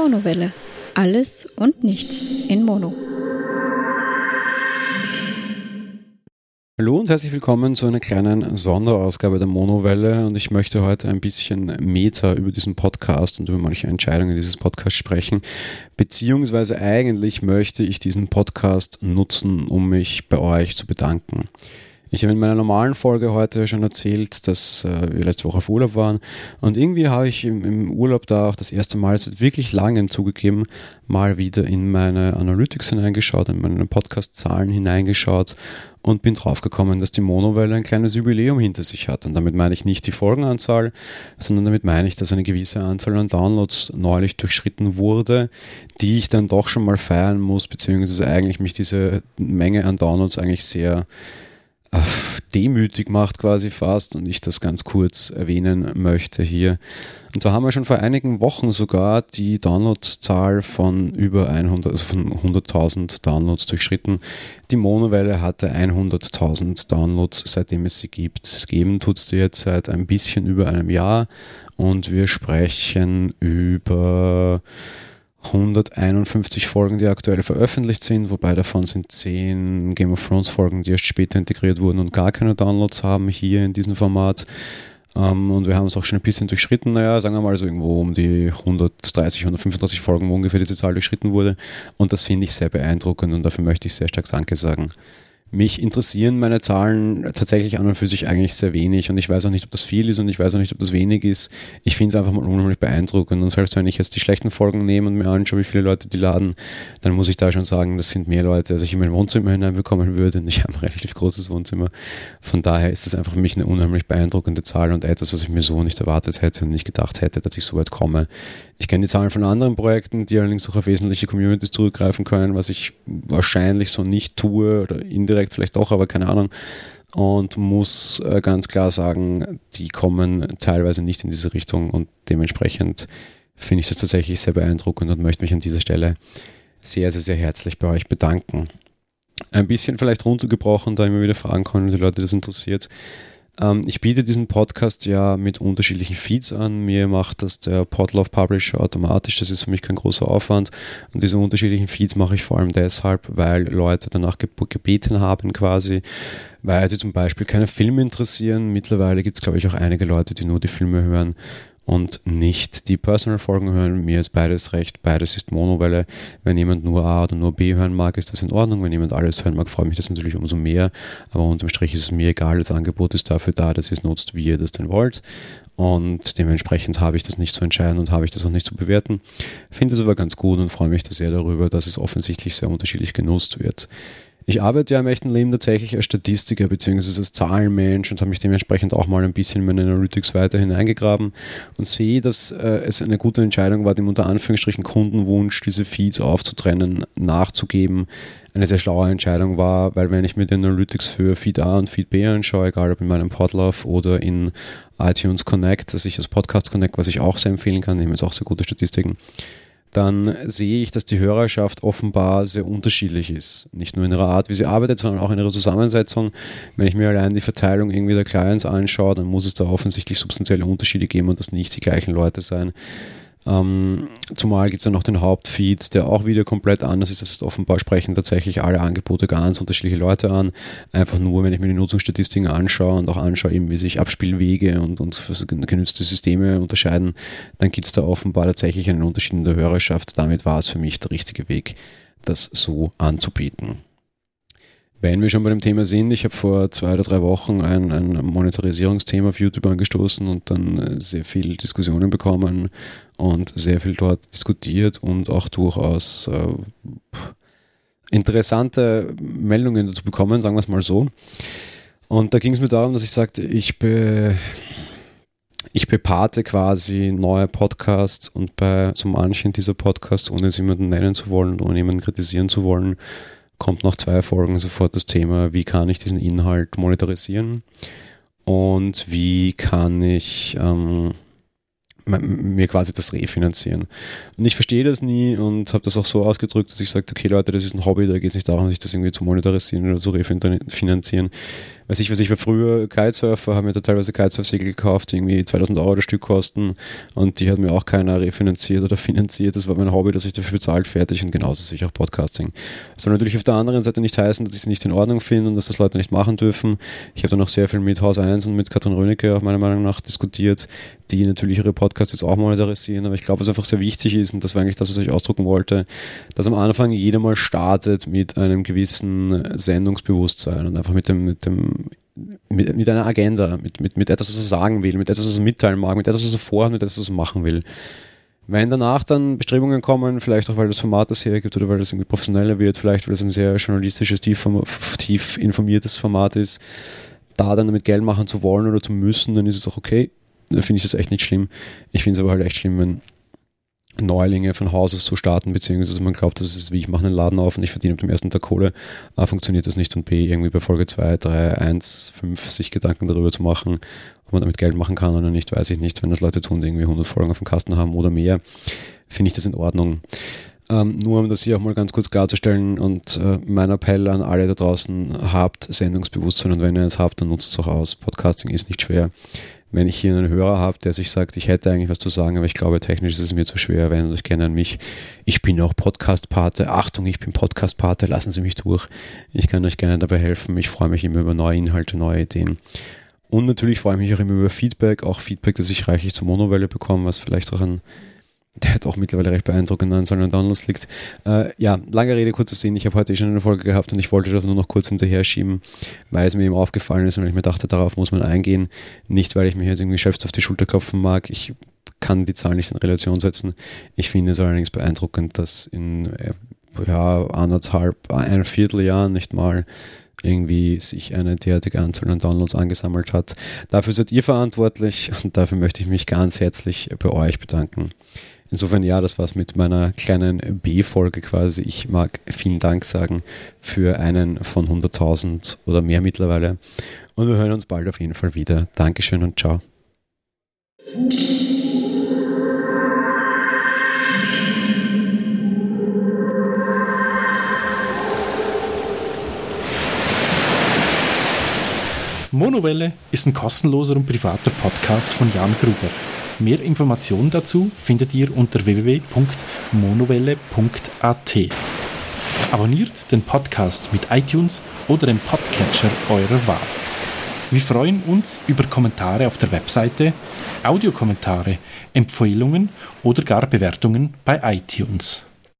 Monowelle. Alles und nichts in Mono. Hallo und herzlich willkommen zu einer kleinen Sonderausgabe der Monowelle und ich möchte heute ein bisschen Meta über diesen Podcast und über manche Entscheidungen dieses Podcasts sprechen, beziehungsweise eigentlich möchte ich diesen Podcast nutzen, um mich bei euch zu bedanken. Ich habe in meiner normalen Folge heute schon erzählt, dass äh, wir letzte Woche auf Urlaub waren und irgendwie habe ich im, im, Urlaub da auch das erste Mal seit wirklich langem zugegeben, mal wieder in meine Analytics hineingeschaut, in meine Podcast-Zahlen hineingeschaut und bin draufgekommen, dass die Monowelle ein kleines Jubiläum hinter sich hat. Und damit meine ich nicht die Folgenanzahl, sondern damit meine ich, dass eine gewisse Anzahl an Downloads neulich durchschritten wurde, die ich dann doch schon mal feiern muss, beziehungsweise eigentlich mich diese Menge an Downloads eigentlich sehr demütig macht quasi fast und ich das ganz kurz erwähnen möchte hier. Und zwar haben wir schon vor einigen Wochen sogar die Downloadzahl von über 100, also von 100.000 Downloads durchschritten. Die Monowelle hatte 100.000 Downloads, seitdem es sie gibt. Geben tut es jetzt seit ein bisschen über einem Jahr und wir sprechen über 151 Folgen, die aktuell veröffentlicht sind, wobei davon sind 10 Game of Thrones Folgen, die erst später integriert wurden und gar keine Downloads haben hier in diesem Format. Um, ähm, und wir haben es auch schon ein bisschen durchschritten, naja, sagen wir mal so irgendwo um die 130, 135 Folgen, wo ungefähr diese Zahl durchschritten wurde. Und das finde ich sehr beeindruckend und dafür möchte ich sehr stark Danke sagen. Mich interessieren meine Zahlen tatsächlich an und für sich eigentlich sehr wenig und ich weiß auch nicht, ob das viel ist und ich weiß auch nicht, ob das wenig ist. Ich finde es einfach mal unheimlich beeindruckend und selbst wenn ich jetzt die schlechten Folgen nehme und mir anschaue, wie viele Leute die laden, dann muss ich da schon sagen, das sind mehr Leute, als ich in mein Wohnzimmer hineinbekommen würde und ich habe ein relativ großes Wohnzimmer. Von daher ist das einfach für mich eine unheimlich beeindruckende Zahl und etwas, was ich mir so nicht erwartet hätte und nicht gedacht hätte, dass ich so weit komme. Ich kenne die Zahlen von anderen Projekten, die allerdings auch auf wesentliche Communities zurückgreifen können, was ich wahrscheinlich so nicht tue oder indirekt vielleicht doch, aber keine Ahnung. Und muss äh, ganz klar sagen, die kommen teilweise nicht in diese Richtung und dementsprechend finde ich das tatsächlich sehr beeindruckend und möchte mich an dieser Stelle sehr, sehr, sehr herzlich bei euch bedanken. Ein bisschen vielleicht runtergebrochen, da immer wieder fragen können, die Leute das interessiert. Ähm, ich biete diesen Podcast ja mit unterschiedlichen Feeds an. Mir macht das der Podlove Publisher automatisch. Das ist für mich kein großer Aufwand. Und diese unterschiedlichen Feeds mache ich vor allem deshalb, weil Leute danach gebeten haben quasi, weil sie zum Beispiel keine Filme interessieren. Mittlerweile gibt es, glaube ich, auch einige Leute, die nur die Filme hören und nicht die Personal-Folgen hören. Mir ist beides recht, beides ist Monowelle. Wenn jemand nur A oder nur B hören mag, ist das in Ordnung. Wenn jemand alles hören mag, freut mich das natürlich umso mehr. Aber unterm Strich ist es mir egal, das Angebot ist dafür da, dass ihr es nutzt, wie ihr das denn wollt. Und dementsprechend habe ich das nicht zu entscheiden und habe ich das auch nicht zu bewerten. Finde es aber ganz gut und freue mich da sehr darüber, dass es offensichtlich sehr unterschiedlich genutzt wird. Ich arbeite ja im echten Leben tatsächlich als Statistiker bzw. als Zahlenmensch und habe mich dementsprechend auch mal ein bisschen in meine Analytics weiter hineingegraben und sehe, dass äh, es eine gute Entscheidung war, dem unter Anführungsstrichen Kundenwunsch, diese Feeds aufzutrennen, nachzugeben. Eine sehr schlaue Entscheidung war, weil wenn ich mir die Analytics für Feed A und Feed B anschaue, egal ob in meinem Podlove oder in iTunes Connect, das ich als Podcast Connect, was ich auch sehr empfehlen kann, nehmen jetzt auch sehr gute Statistiken, dann sehe ich, dass die Hörerschaft offenbar sehr unterschiedlich ist. Nicht nur in ihrer Art, wie sie arbeitet, sondern auch in ihrer Zusammensetzung. Wenn ich mir allein die Verteilung irgendwie der Clients anschaue, dann muss es da offensichtlich substanzielle Unterschiede geben und das nicht die gleichen Leute sein. Ähm, zumal gibt es ja noch den Hauptfeed, der auch wieder komplett anders ist. Das ist offenbar sprechen tatsächlich alle Angebote ganz unterschiedliche Leute an. Einfach nur, wenn ich mir die Nutzungsstatistiken anschaue und auch anschaue, eben wie sich Abspielwege und, und genützte Systeme unterscheiden, dann gibt es da offenbar tatsächlich einen Unterschied in der Hörerschaft. Damit war es für mich der richtige Weg, das so anzubieten. Wenn wir schon bei dem Thema sind, ich habe vor zwei oder drei Wochen ein, ein Monetarisierungsthema auf YouTube angestoßen und dann äh, sehr viele Diskussionen bekommen und sehr viel dort diskutiert und auch durchaus äh, interessante Meldungen dazu bekommen, sagen wir es mal so. Und da ging es mir darum, dass ich sagte, ich, be, ich beparte quasi neue Podcasts und bei so manchen dieser Podcasts, ohne es jemanden nennen zu wollen, ohne jemanden kritisieren zu wollen, kommt nach zwei Folgen sofort das Thema, wie kann ich diesen Inhalt monetarisieren und wie kann ich ähm, mir quasi das refinanzieren. Und ich verstehe das nie und habe das auch so ausgedrückt, dass ich sage, okay Leute, das ist ein Hobby, da geht es nicht darum, sich das irgendwie zu monetarisieren oder zu refinanzieren. Weiß ich, was ich war früher Kitesurfer, habe mir da teilweise Kitesurf-Segel gekauft, irgendwie 2000 Euro das Stück kosten und die hat mir auch keiner refinanziert oder finanziert. Das war mein Hobby, dass ich dafür bezahlt, fertig und genauso sehe ich auch Podcasting. Das soll natürlich auf der anderen Seite nicht heißen, dass ich es nicht in Ordnung finde und dass das Leute nicht machen dürfen. Ich habe da noch sehr viel mit Haus 1 und mit Katrin Rönecke auch meiner Meinung nach diskutiert, die natürlich ihre Podcasts jetzt auch monetarisieren, aber ich glaube, was einfach sehr wichtig ist, und das war eigentlich das, was ich ausdrucken wollte, dass am Anfang jeder mal startet mit einem gewissen Sendungsbewusstsein und einfach mit dem, mit dem mit, mit einer Agenda, mit, mit, mit etwas, was er sagen will, mit etwas, was er mitteilen mag, mit etwas, was er vorhat, mit etwas, was er machen will. Wenn danach dann Bestrebungen kommen, vielleicht auch weil das Format das hergibt oder weil das irgendwie professioneller wird, vielleicht weil es ein sehr journalistisches, tief, tief informiertes Format ist, da dann damit Geld machen zu wollen oder zu müssen, dann ist es auch okay. Da finde ich das echt nicht schlimm. Ich finde es aber halt echt schlimm, wenn Neulinge von Haus aus so starten, beziehungsweise man glaubt, das ist wie ich mache einen Laden auf und ich verdiene auf dem ersten Tag Kohle. A, funktioniert das nicht und B, irgendwie bei Folge 2, 3, 1, 5 sich Gedanken darüber zu machen, ob man damit Geld machen kann oder nicht, weiß ich nicht. Wenn das Leute tun, die irgendwie 100 Folgen auf dem Kasten haben oder mehr, finde ich das in Ordnung. Ähm, nur um das hier auch mal ganz kurz klarzustellen und äh, mein Appell an alle da draußen, habt Sendungsbewusstsein und wenn ihr es habt, dann nutzt es auch aus. Podcasting ist nicht schwer wenn ich hier einen Hörer habe, der sich sagt, ich hätte eigentlich was zu sagen, aber ich glaube, technisch ist es mir zu schwer, wenn ich kenne mich, ich bin auch Podcast-Pate, Achtung, ich bin Podcast-Pate, lassen Sie mich durch. Ich kann euch gerne dabei helfen. Ich freue mich immer über neue Inhalte, neue Ideen. Und natürlich freue ich mich auch immer über Feedback, auch Feedback, das ich reichlich zur Monowelle bekomme, was vielleicht auch ein der hat auch mittlerweile recht beeindruckend an seinen Downloads liegt. Äh, ja, lange Rede, kurzer Sinn. Ich habe heute eh schon eine Folge gehabt und ich wollte das nur noch kurz hinterher schieben, weil es mir eben aufgefallen ist und ich mir dachte, darauf muss man eingehen. Nicht, weil ich mich jetzt irgendwie selbst auf die Schulter klopfen mag. Ich kann die Zahl nicht in Relation setzen. Ich finde es allerdings beeindruckend, dass in äh, ja, anderthalb, ein Vierteljahr nicht mal irgendwie sich eine derartige Anzahl an Downloads angesammelt hat. Dafür seid ihr verantwortlich und dafür möchte ich mich ganz herzlich bei euch bedanken. Insofern ja, das war's mit meiner kleinen B-Folge quasi. Ich mag vielen Dank sagen für einen von 100.000 oder mehr mittlerweile. Und wir hören uns bald auf jeden Fall wieder. Dankeschön und ciao. Monowelle ist ein kostenloser und privater Podcast von Jan Gruber. Mehr Informationen dazu findet ihr unter www.monowelle.at. Abonniert den Podcast mit iTunes oder dem Podcatcher eurer Wahl. Wir freuen uns über Kommentare auf der Webseite, Audiokommentare, Empfehlungen oder gar Bewertungen bei iTunes.